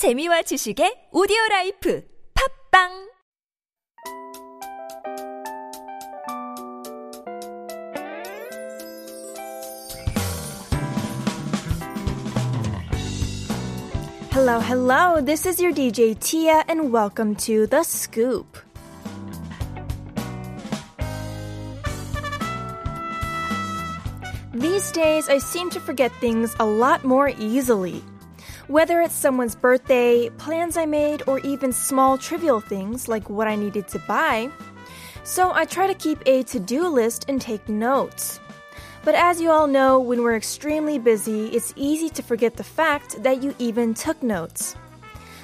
재미와 지식의 오디오 라이프 팝빵 Hello, hello. This is your DJ Tia, and welcome to The Scoop. These days, I seem to forget things a lot more easily. Whether it's someone's birthday, plans I made, or even small trivial things like what I needed to buy. So I try to keep a to do list and take notes. But as you all know, when we're extremely busy, it's easy to forget the fact that you even took notes.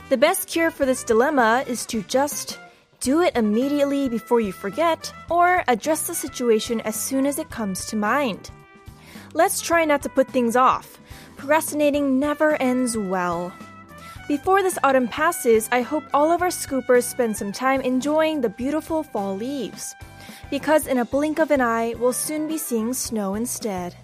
The best cure for this dilemma is to just do it immediately before you forget, or address the situation as soon as it comes to mind. Let's try not to put things off. Procrastinating never ends well. Before this autumn passes, I hope all of our scoopers spend some time enjoying the beautiful fall leaves. Because in a blink of an eye, we'll soon be seeing snow instead.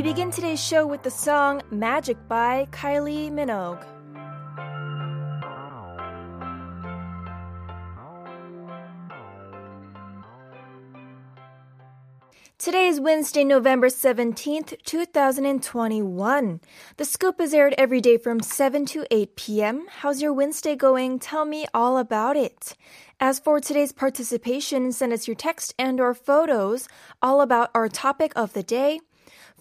We begin today's show with the song Magic by Kylie Minogue. Today is Wednesday, November 17th, 2021. The scoop is aired every day from 7 to 8 p.m. How's your Wednesday going? Tell me all about it. As for today's participation, send us your text and or photos all about our topic of the day.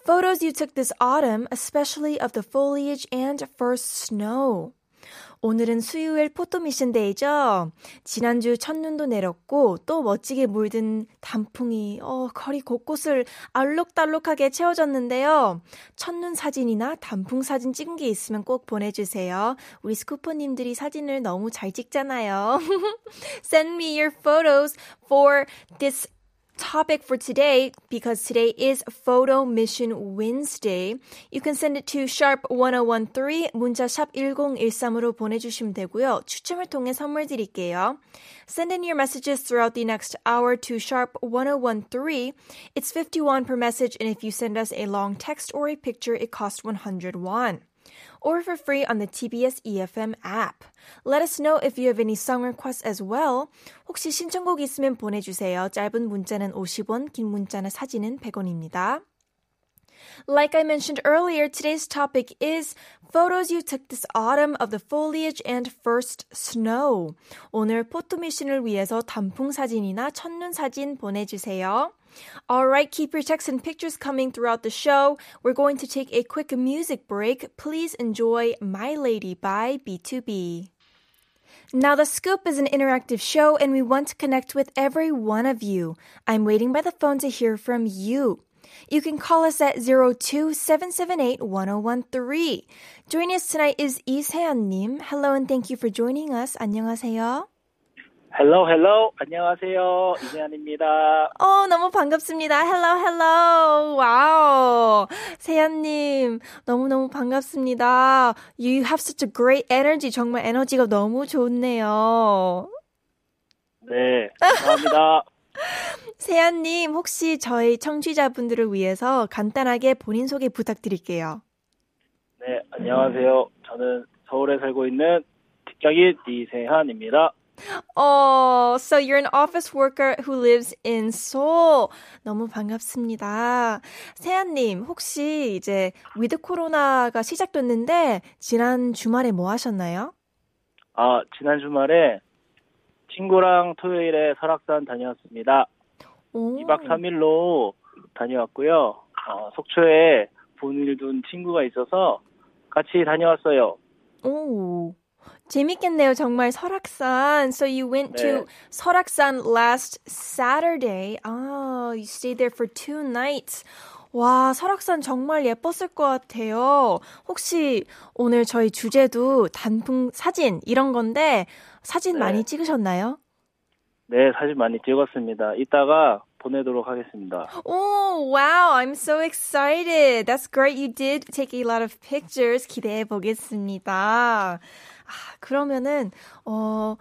Photos you took this autumn, especially of the foliage and first snow. 오늘은 수요일 포토 미션 데이죠. 지난주 첫눈도 내렸고 또 멋지게 물든 단풍이 어, 거리 곳곳을 알록달록하게 채워졌는데요. 첫눈 사진이나 단풍 사진 찍은 게 있으면 꼭 보내주세요. 우리 스쿠퍼님들이 사진을 너무 잘 찍잖아요. Send me your photos for this topic for today because today is Photo Mission Wednesday. You can send it to sharp 1013 문자 샵 1013으로 보내주시면 되고요. 추첨을 통해 선물 드릴게요. Send in your messages throughout the next hour to sharp 1013. It's 51 per message and if you send us a long text or a picture it costs 100 won Or for free on the TBS EFM app. Let us know if you have any song requests as well. 혹시 신청곡 있으면 보내주세요. 짧은 문자는 50원, 긴 문자나 사진은 100원입니다. Like I mentioned earlier, today's topic is photos you took this autumn of the foliage and first snow. 오늘 포토미션을 위해서 단풍 사진이나 첫눈 사진 보내주세요. Alright, keep your texts and pictures coming throughout the show. We're going to take a quick music break. Please enjoy My Lady by B2B. Now, The Scoop is an interactive show and we want to connect with every one of you. I'm waiting by the phone to hear from you. You can call us at 02-778-1013. Joining us tonight is 이세연님. Hello and thank you for joining us. 안녕하세요. 헬로 헬로 안녕하세요 이세안입니다. 어, 너무 반갑습니다. Hello, hello. 와우. 세연님, 너무너무 반갑습니다. You have such a great energy. 정말 에너지가 너무 좋네요. 네 감사합니다. 세연님, 혹시 저희 청취자분들을 위해서 간단하게 본인 소개 부탁드릴게요. 네 안녕하세요. 저는 서울에 살고 있는 직장인 이세한입니다. Oh, so you're an office worker who lives in Seoul. 너무 반갑습니다. 세연님, 혹시 이제 위드 코로나가 시작됐는데 지난 주말에 뭐 하셨나요? 아 지난 주말에 친구랑 토요일에 설악산 다녀왔습니다. 오. 2박 3일로 다녀왔고요. 어, 속초에 본일 둔 친구가 있어서 같이 다녀왔어요. 오. 재밌겠네요. 정말 설악산. So you went to 네. 설악산 last Saturday. Ah, you stayed there for two nights. 와, 설악산 정말 예뻤을 것 같아요. 혹시 오늘 저희 주제도 단풍 사진 이런 건데 사진 네. 많이 찍으셨나요? 네 사진 많이 찍었습니다. 이따가 보내도록 하겠습니다. Oh, wow. I'm so excited. That's great. You did take a lot of pictures. 기대해 보겠습니다. 아, 그러면은, 어,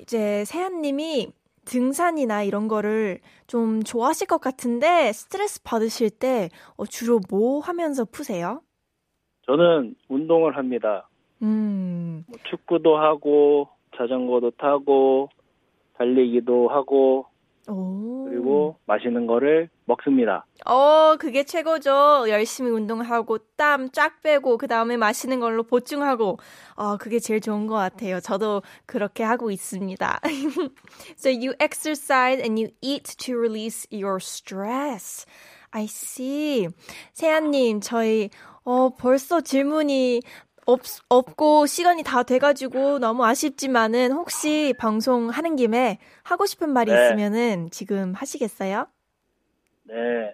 이제 세안 님이 등산이나 이런 거를 좀 좋아하실 것 같은데 스트레스 받으실 때 어, 주로 뭐 하면서 푸세요? 저는 운동을 합니다. 음, 뭐 축구도 하고 자전거도 타고 달리기도 하고 오. 그리고 맛있는 거를 먹습니다. 어, 그게 최고죠. 열심히 운동하고 땀 쫙 빼고 그 다음에 마시는 걸로 보충하고. 어, 그게 제일 좋은 것 같아요. 저도 그렇게 하고 있습니다. so you exercise and you eat to release your stress. I see. 세아님, 저희 어 벌써 질문이 없, 없고 시간이 다 돼가지고 너무 아쉽지만은 혹시 방송 하는 김에 하고 싶은 말이 네. 있으면은 지금 하시겠어요? 네.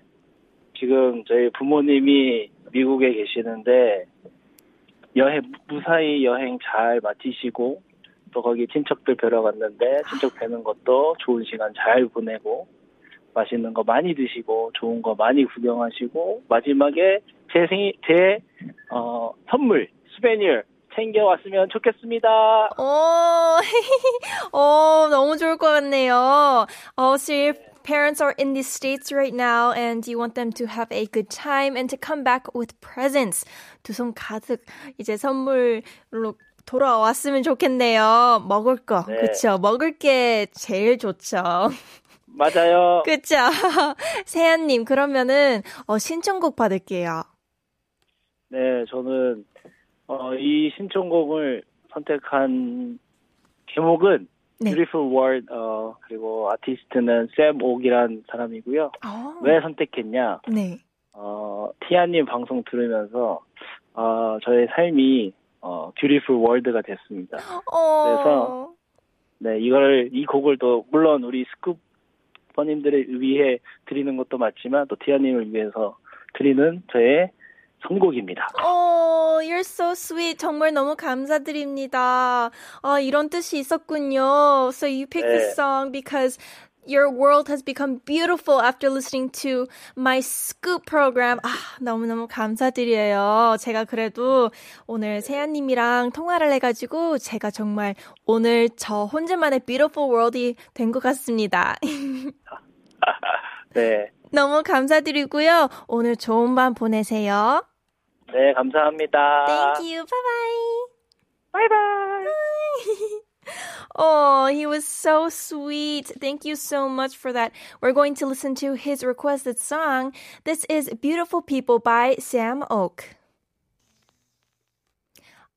지금 저희 부모님이 미국에 계시는데 여행 무사히 여행 잘 마치시고 또 거기 친척들 뵈러 갔는데 친척 뵈는 것도 좋은 시간 잘 보내고 맛있는 거 많이 드시고 좋은 거 많이 구경하시고 마지막에 제 생일 제 어, 선물 수베니어 챙겨 왔으면 좋겠습니다. 오, 어, 너무 좋을 것 같네요. 어, so your parents are in the States right now and you want them to have a good time and to come back with presents. 두 손 가득 이제 선물로 돌아왔으면 좋겠네요. 먹을 거. 네. 그쵸. 먹을 게 제일 좋죠. 맞아요. 그쵸. 세안님, 그러면은, 어, 신청곡 받을게요. 네, 저는 어, 이 신청곡을 선택한 제목은 네. Beautiful World 어, 그리고 아티스트는 샘 옥이란 사람이고요. 어, 왜 선택했냐? 네. 어, 티아님 방송 들으면서 어, 저의 삶이 어, Beautiful World가 됐습니다. 어, 그래서 네, 이걸 이 곡을 또 물론 우리 스쿱 버님들을 위해 드리는 것도 맞지만 또 티아님을 위해서 드리는 저의 선곡입니다. 어, you're so sweet. 정말 너무 감사드립니다. 아, 이런 뜻이 있었군요. So you picked this 네. song because your world has become beautiful after listening to my scoop program. 아, 너무너무 감사드려요. 제가 그래도 오늘 세아님이랑 통화를 해가지고 제가 정말 오늘 저 혼자만의 beautiful world이 된 것 같습니다. 네, 너무 감사드리고요. 오늘 좋은 밤 보내세요. 네, 감사합니다. Thank you. Bye bye. Bye bye. Oh, he was so sweet. Thank you so much for that. We're going to listen to his requested song. This is Beautiful People by Sam Ock.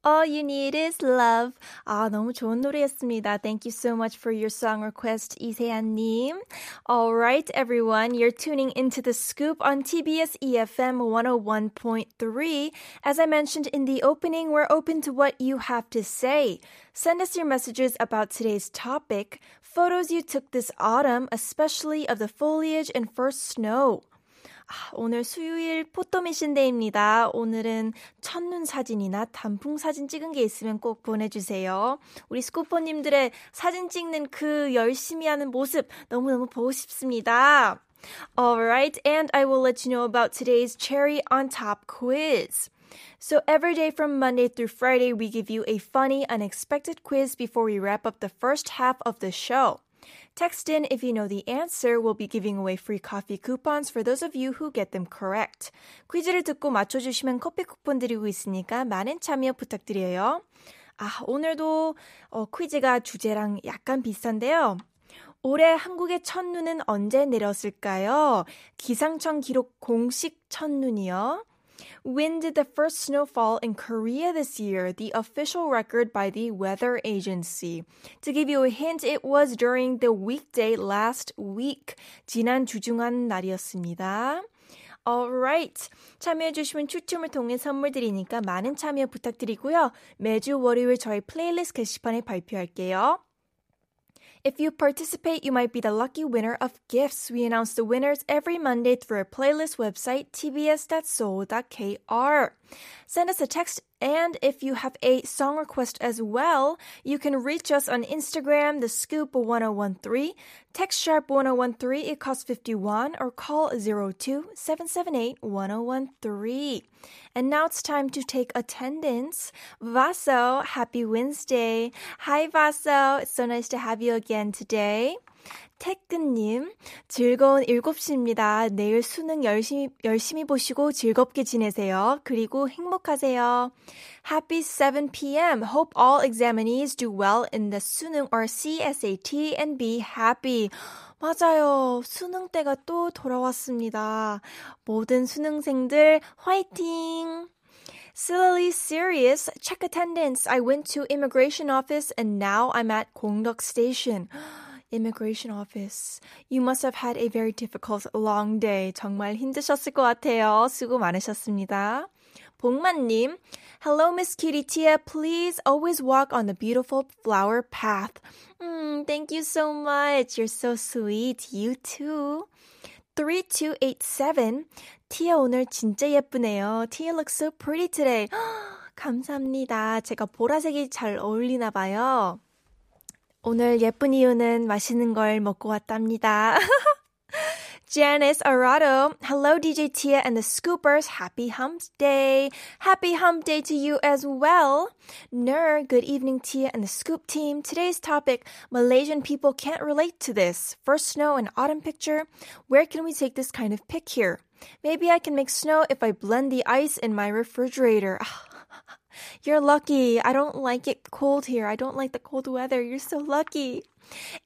All You Need Is Love. 아, 너무 좋은 노래였습니다. Thank you so much for your song request, 이세안님. Alright, everyone, you're tuning into The Scoop on TBS EFM 101.3. As I mentioned in the opening, we're open to what you have to say. Send us your messages about today's topic, photos you took this autumn, especially of the foliage and first snow. 아, 오늘 수요일 포토미신데이입니다. 오늘은 첫눈 사진이나 단풍 사진 찍은 게 있으면 꼭 보내주세요. 우리 스쿠퍼님들의 사진 찍는 그 열심히 하는 모습 너무너무 보고 싶습니다. Alright, and I will let you know about today's cherry on top quiz. So every day from Monday through Friday, we give you a funny, unexpected quiz before we wrap up the first half of the show. Text in if you know the answer. We'll be giving away free coffee coupons for those of you who get them correct. 퀴즈를 듣고 맞춰주시면 커피 쿠폰 드리고 있으니까 많은 참여 부탁드려요. 아, 오늘도 어, 퀴즈가 주제랑 약간 비슷한데요. 올해 한국의 첫눈은 언제 내렸을까요? 기상청 기록 공식 첫눈이요. When did the first snow fall in Korea this year? The official record by the weather agency. To give you a hint, it was during the weekday last week. 지난 주중한 날이었습니다. Alright. 참여해주시면 추첨을 통해 선물 드리니까 많은 참여 부탁드리고요. 매주 월요일 저희 플레이리스트 게시판에 발표할게요. If you participate, you might be the lucky winner of gifts. We announce the winners every Monday through our playlist website, tbs.seoul.kr. Send us a text And if you have a song request as well, you can reach us on Instagram, the scoop 1013, text sharp 1013, it costs 51, or call 02 778 1013. And now it's time to take attendance. Vaso, happy Wednesday. Hi, Vaso. It's so nice to have you again today. 태근님, 즐거운 7시입니다. 내일 수능 열심히, 열심히 보시고 즐겁게 지내세요. 그리고 행복하세요. Happy 7 p.m. Hope all examinees do well in the 수능 or CSAT and be happy. 맞아요. 수능 때가 또 돌아왔습니다. 모든 수능생들 화이팅! Silly serious. Check attendance. I went to immigration office and now I'm at Gongdeok station. Immigration office. You must have had a very difficult long day. 정말 힘드셨을 것 같아요. 수고 많으셨습니다. 복만님, Hello, Miss Kitty Tia. Please always walk on the beautiful flower path. Mm, thank you so much. You're so sweet. You too. 3287. Tia 오늘 진짜 예쁘네요. Tia looks so pretty today. 감사합니다. 제가 보라색이 잘 어울리나 봐요. 오늘 예쁜 이유는 맛있는 걸 먹고 왔답니다. Janice Arado. Hello, DJ Tia and the Scoopers. Happy Hump Day. Happy Hump Day to you as well. Ner, good evening, Tia and the Scoop team. Today's topic Malaysian people can't relate to this. First snow and autumn picture. Where can we take this kind of pic here? Maybe I can make snow if I blend the ice in my refrigerator. you're lucky. I don't like it cold here. I don't like the cold weather. You're so lucky.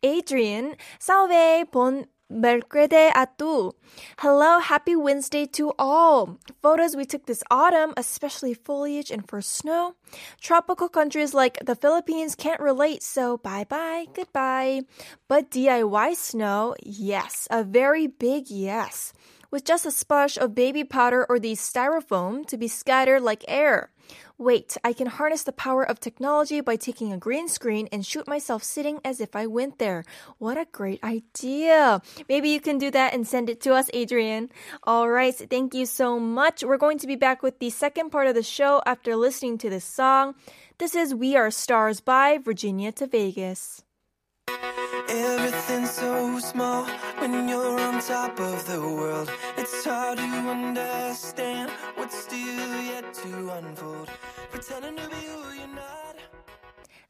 Adrian, salve, bon mercredi a tu. Hello, happy Wednesday to all. Photos we took this autumn, especially foliage and first snow. Tropical countries like the Philippines can't relate, so bye bye, goodbye. But DIY snow, yes, a very big yes. With just a splash of baby powder or the styrofoam to be scattered like air. Wait, I can harness the power of technology by taking a green screen and shoot myself sitting as if I went there. What a great idea. Maybe you can do that and send it to us, Adrian. All right, thank you so much. We're going to be back with the second part of the show after listening to this song. This is We Are Stars by Virginia to Vegas. Everything's so small when you're on top of the world. It's hard to understand what's still yet to unfold. Pretending to be who you're not.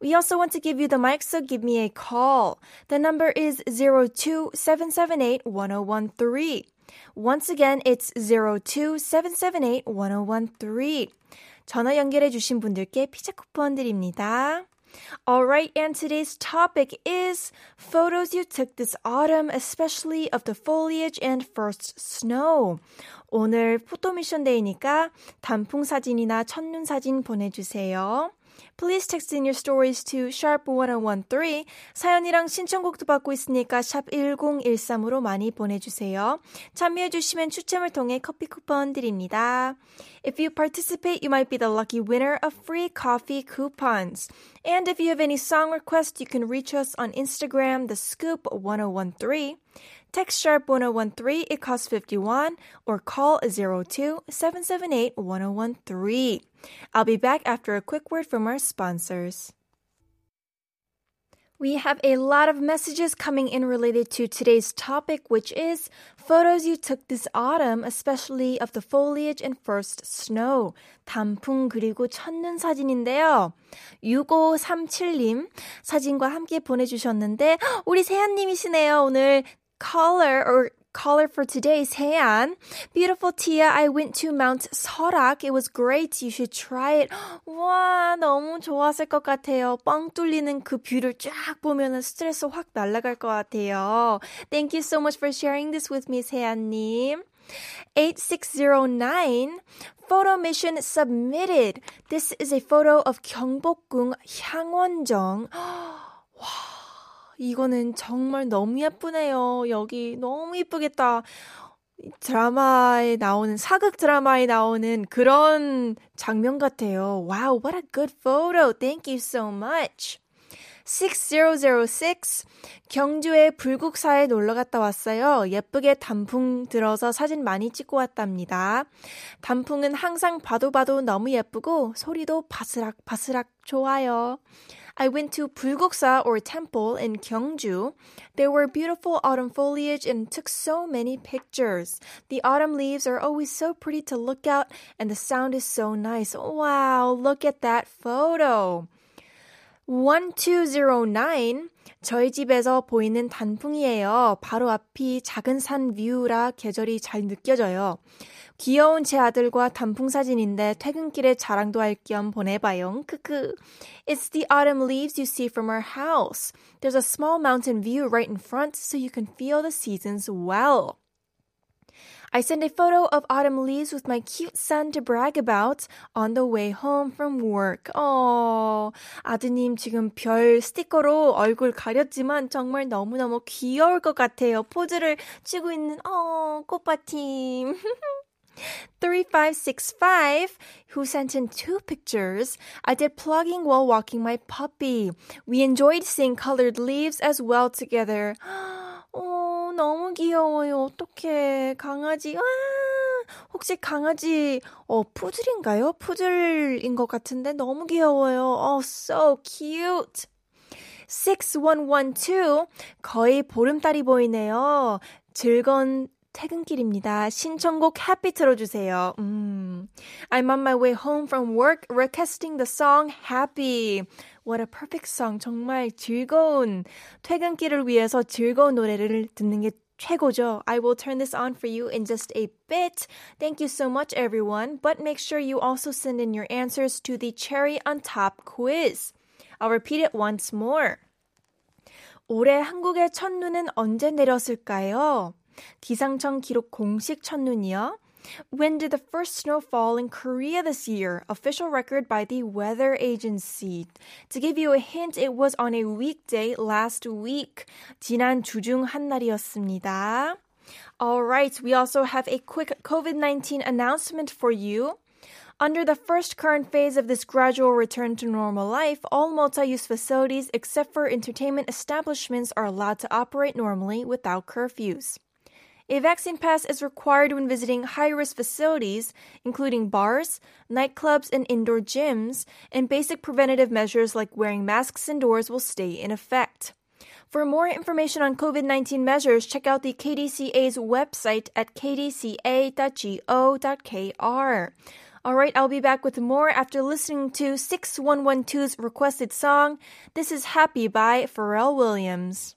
We also want to give you the mic, so give me a call. The number is 027781013. Once again, it's 027781013. 전화 연결해 주신 분들께 피자 쿠폰 드립니다. Alright, and today's topic is photos you took this autumn, especially of the foliage and first snow. 오늘 포토 미션 데이니까 단풍 사진이나 첫눈 사진 보내주세요. Please text in your stories to sharp1013. 사연이랑 신청곡도 받고 있으니까 샵 1013으로 많이 보내주세요. 참여해주시면 추첨을 통해 커피 쿠폰 드립니다. If you participate, you might be the lucky winner of free coffee coupons. And if you have any song requests, you can reach us on Instagram, the scoop 1013. Text sharp 1013, it costs 51, or call 02 778 1013. I'll be back after a quick word from our sponsors. We have a lot of messages coming in related to today's topic, which is photos you took this autumn, especially of the foliage and first snow. 단풍 그리고 첫눈 사진인데요. 6537님 사진과 함께 보내주셨는데, 우리 세한님이시네요. 오늘 color or color for today's 해안. Beautiful Tia, I went to Mount 설악. It was great. You should try it. 와, 너무 좋았을 것 같아요. 뻥 뚫리는 그 뷰를 쫙 보면은 스트레스 확 날아갈 것 같아요. Thank you so much for sharing this with me, 세안님. 8609 photo mission submitted. This is a photo of 경복궁 향원정. 와, 이거는 정말 너무 예쁘네요. 여기 너무 예쁘겠다. 드라마에 나오는 사극 드라마에 나오는 그런 장면 같아요. Wow, what a good photo. Thank you so much. 6006 경주에 불국사에 놀러 갔다 왔어요. 예쁘게 단풍 들어서 사진 많이 찍고 왔답니다. 단풍은 항상 봐도 봐도 너무 예쁘고 소리도 바스락 바스락 좋아요. I went to Bulguksa or temple in Gyeongju. There were beautiful autumn foliage and took so many pictures. The autumn leaves are always so pretty to look at and the sound is so nice. Wow, look at that photo. 1209 저희 집에서 보이는 단풍이에요. 바로 앞이 작은 산 뷰라 계절이 잘 느껴져요. 귀여운 제 아들과 단풍 사진인데 퇴근길에 자랑도 할 겸 보내봐요. 크크. It's the autumn leaves you see from our house. There's a small mountain view right in front so you can feel the seasons well. I send a photo of autumn leaves with my cute son to brag about on the way home from work. 어, 아드님 지금 별 스티커로 얼굴 가렸지만 정말 너무너무 귀여울 것 같아요. 포즈를 치고 있는 어, 꽃밭팀. 3565, who sent in two pictures. I did plogging while walking my puppy. We enjoyed seeing colored leaves as well together. oh, 너무 귀여워요. 어떡해. 강아지, 아! 혹시 강아지, 어, 푸들인가요? 푸들인 것 같은데 너무 귀여워요. Oh, so cute. 6112, 거의 보름달이 보이네요. 즐거운 퇴근길입니다. 신청곡 Happy 틀어주세요. 음. I'm on my way home from work requesting the song Happy. What a perfect song. 정말 즐거운 퇴근길을 위해서 즐거운 노래를 듣는 게 최고죠. I will turn this on for you in just a bit. Thank you so much, everyone. But make sure you also send in your answers to the cherry on top quiz. I'll repeat it once more. 올해 한국의 첫눈은 언제 내렸을까요? 기상청 기록 공식 첫눈이요. When did the first snow fall in Korea this year? Official record by the weather agency. To give you a hint, it was on a weekday last week. 지난 주중 한 날이었습니다. Alright, we also have a quick COVID-19 announcement for you. Under the first current phase of this gradual return to normal life, all multi-use facilities except for entertainment establishments are allowed to operate normally without curfews. A vaccine pass is required when visiting high risk facilities, including bars, nightclubs, and indoor gyms, and basic preventative measures like wearing masks indoors will stay in effect. For more information on COVID 19 measures, check out the KDCA's website at kdca.go.kr. All right, I'll be back with more after listening to 6112's requested song. This is Happy by Pharrell Williams.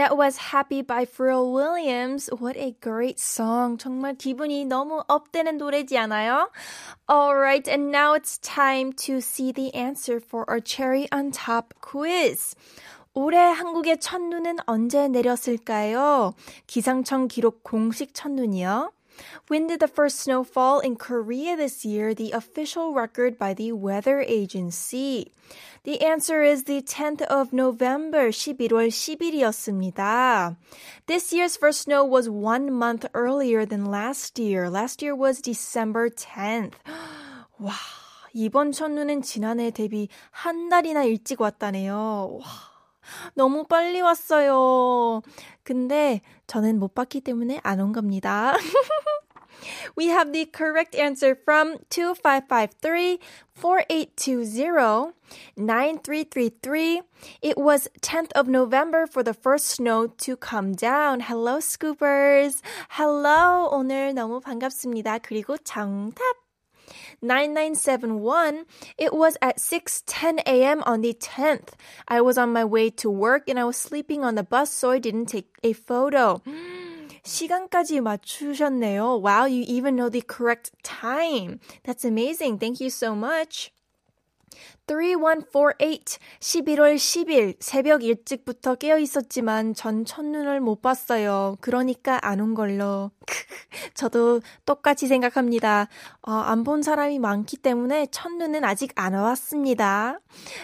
That was Happy by Pharrell Williams. What a great song. 정말 기분이 너무 업되는 노래지 않아요? Alright, and now it's time to see the answer for our cherry on top quiz. 올해 한국의 첫눈은 언제 내렸을까요? 기상청 기록 공식 첫눈이요. When did the first snow fall in Korea this year? The official record by the weather agency. The answer is the 10th of November, 11월 10일이었습니다. This year's first snow was one month earlier than last year. Last year was December 10th. 와, 이번 첫눈은 지난해 대비 한 달이나 일찍 왔다네요. 와. 너무 빨리 왔어요. 근데 저는 못 봤기 때문에 안 온 겁니다. We have the correct answer from 2553 4820 9333. It was 10th of November for the first snow to come down. Hello, scoopers. Hello. 오늘 너무 반갑습니다. 그리고 정답. 9971. It was at 6:10 a.m. on the 10th. I was on my way to work and I was sleeping on the bus so I didn't take a photo. 시간까지 맞추셨네요. Wow, you even know the correct time. That's amazing. Thank you so much. 3148 11월 10일 새벽 일찍부터 깨어 있었지만 전 첫눈을 못 봤어요. 그러니까 안 온 걸로. 저도 똑같이 생각합니다. 어, 안본 사람이 많기 때문에 첫눈은 아직 안 왔습니다.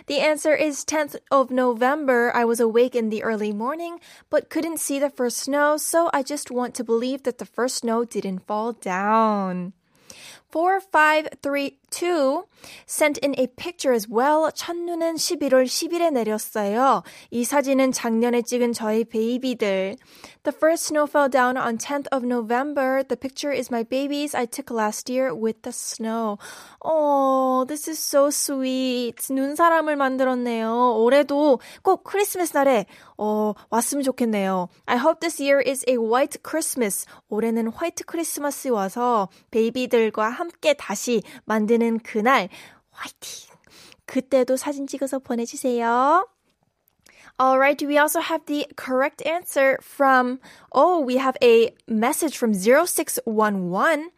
The answer is 10th of November. I was awake in the early morning but couldn't see the first snow, so I just want to believe that the first snow didn't fall down. 4532 sent in a picture as well. 첫눈은 11월 10일에 내렸어요. 이 사진은 작년에 찍은 저희 베이비들. The first snow fell down on 10th of November. The picture is my babies I took last year with the snow. Oh, this is so sweet. 눈 사람을 만들었네요. 올해도 꼭 크리스마스 날에 어, 왔으면 좋겠네요. I hope this year is a white Christmas. 올해는 화이트 크리스마스 와서 베이비들과 함께 다시 만 만드는 그날 화이팅! 그때도 사진 찍어서 보내주세요. Alright, we also have the correct answer from, oh, we have a message from 0611.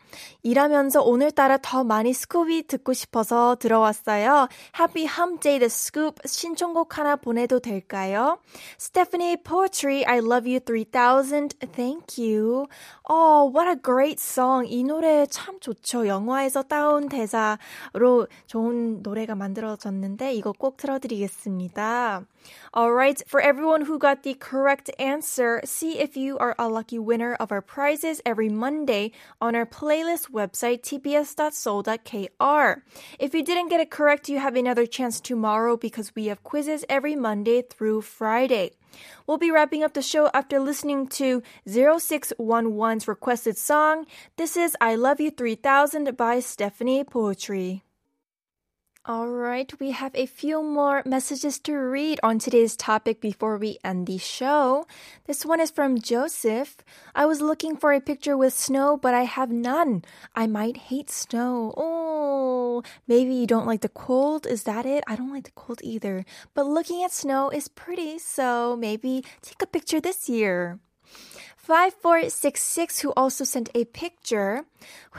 일하면서 오늘따라 더 많이 스쿱이 듣고 싶어서 들어왔어요. Happy Hump Day The Scoop 신청곡 하나 보내도 될까요? Stephanie Poetri, I Love You 3000, thank you. Oh, what a great song. 이 노래 참 좋죠. 영화에서 따온 대사로 좋은 노래가 만들어졌는데 이거 꼭 틀어드리겠습니다. Alright, for everyone who got the correct answer, see if you are a lucky winner of our prizes every Monday on our playlist website tbs.seoul.kr. If you didn't get it correct, you have another chance tomorrow because we have quizzes every Monday through Friday. We'll be wrapping up the show after listening to 0611's requested song. This is I Love You 3000 by Stephanie Poetri. All right, we have a few more messages to read on today's topic before we end the show. This one is from Joseph. I was looking for a picture with snow, but I have none. I might hate snow. Oh, maybe you don't like the cold. Is that it? I don't like the cold either. But looking at snow is pretty, so maybe take a picture this year. 5466 who also sent a picture.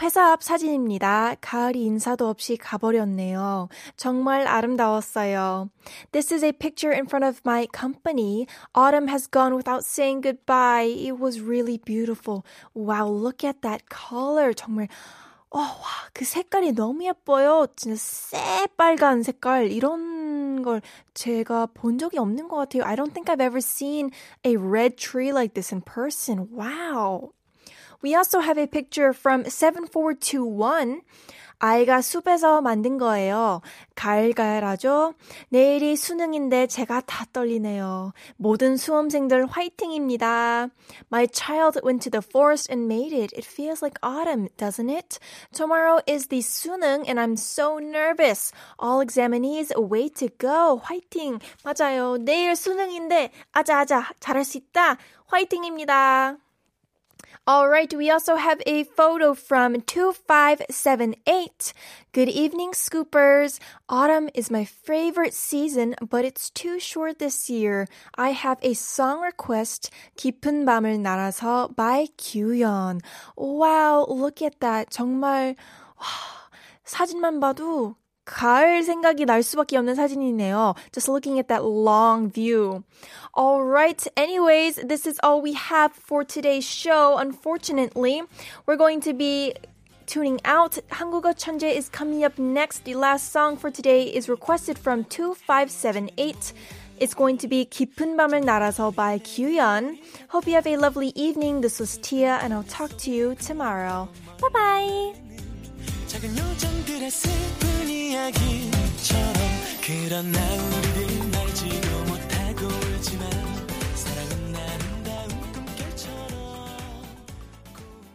회사 앞 사진입니다. 가을 인사도 없이 가버렸네요. 정말 아름다웠어요. This is a picture in front of my company. Autumn has gone without saying goodbye. It was really beautiful. Wow, look at that color. 정말 어, 와, 그 색깔이 너무 예뻐요. 진짜 새빨간 색깔. 이런 걸 제가 본 적이 없는 것 같아요. I don't think I've ever seen a red tree like this in person. Wow. We also have a picture from 7421. 아이가 숲에서 만든 거예요. 가을가을하죠? 내일이 수능인데 제가 다 떨리네요. 모든 수험생들 화이팅입니다. My child went to the forest and made it. It feels like autumn, doesn't it? Tomorrow is the 수능 and I'm so nervous. All examinees way to go. 화이팅! 맞아요. 내일 수능인데 아자아자 잘할 수 있다. 화이팅입니다. All right, we also have a photo from 2578. Good evening, scoopers. Autumn is my favorite season, but it's too short this year. I have a song request, 깊은 밤을 날아서 by 규현. Wow, look at that. 정말, 와, 사진만 봐도 가을 생각이 날 수밖에 없는 사진이네요. Just looking at that long view. All right. Anyways, this is all we have for today's show. Unfortunately, we're going to be tuning out. 한국어 천재 is coming up next. The last song for today is requested from 2578. It's going to be 깊은 밤을 날아서 by Kyuhyun. Hope you have a lovely evening. This was Tia and I'll talk to you tomorrow. Bye bye. 작은 요정들의 슬픈 이야기처럼 그런 나 우리를 알지도 못하고 울지만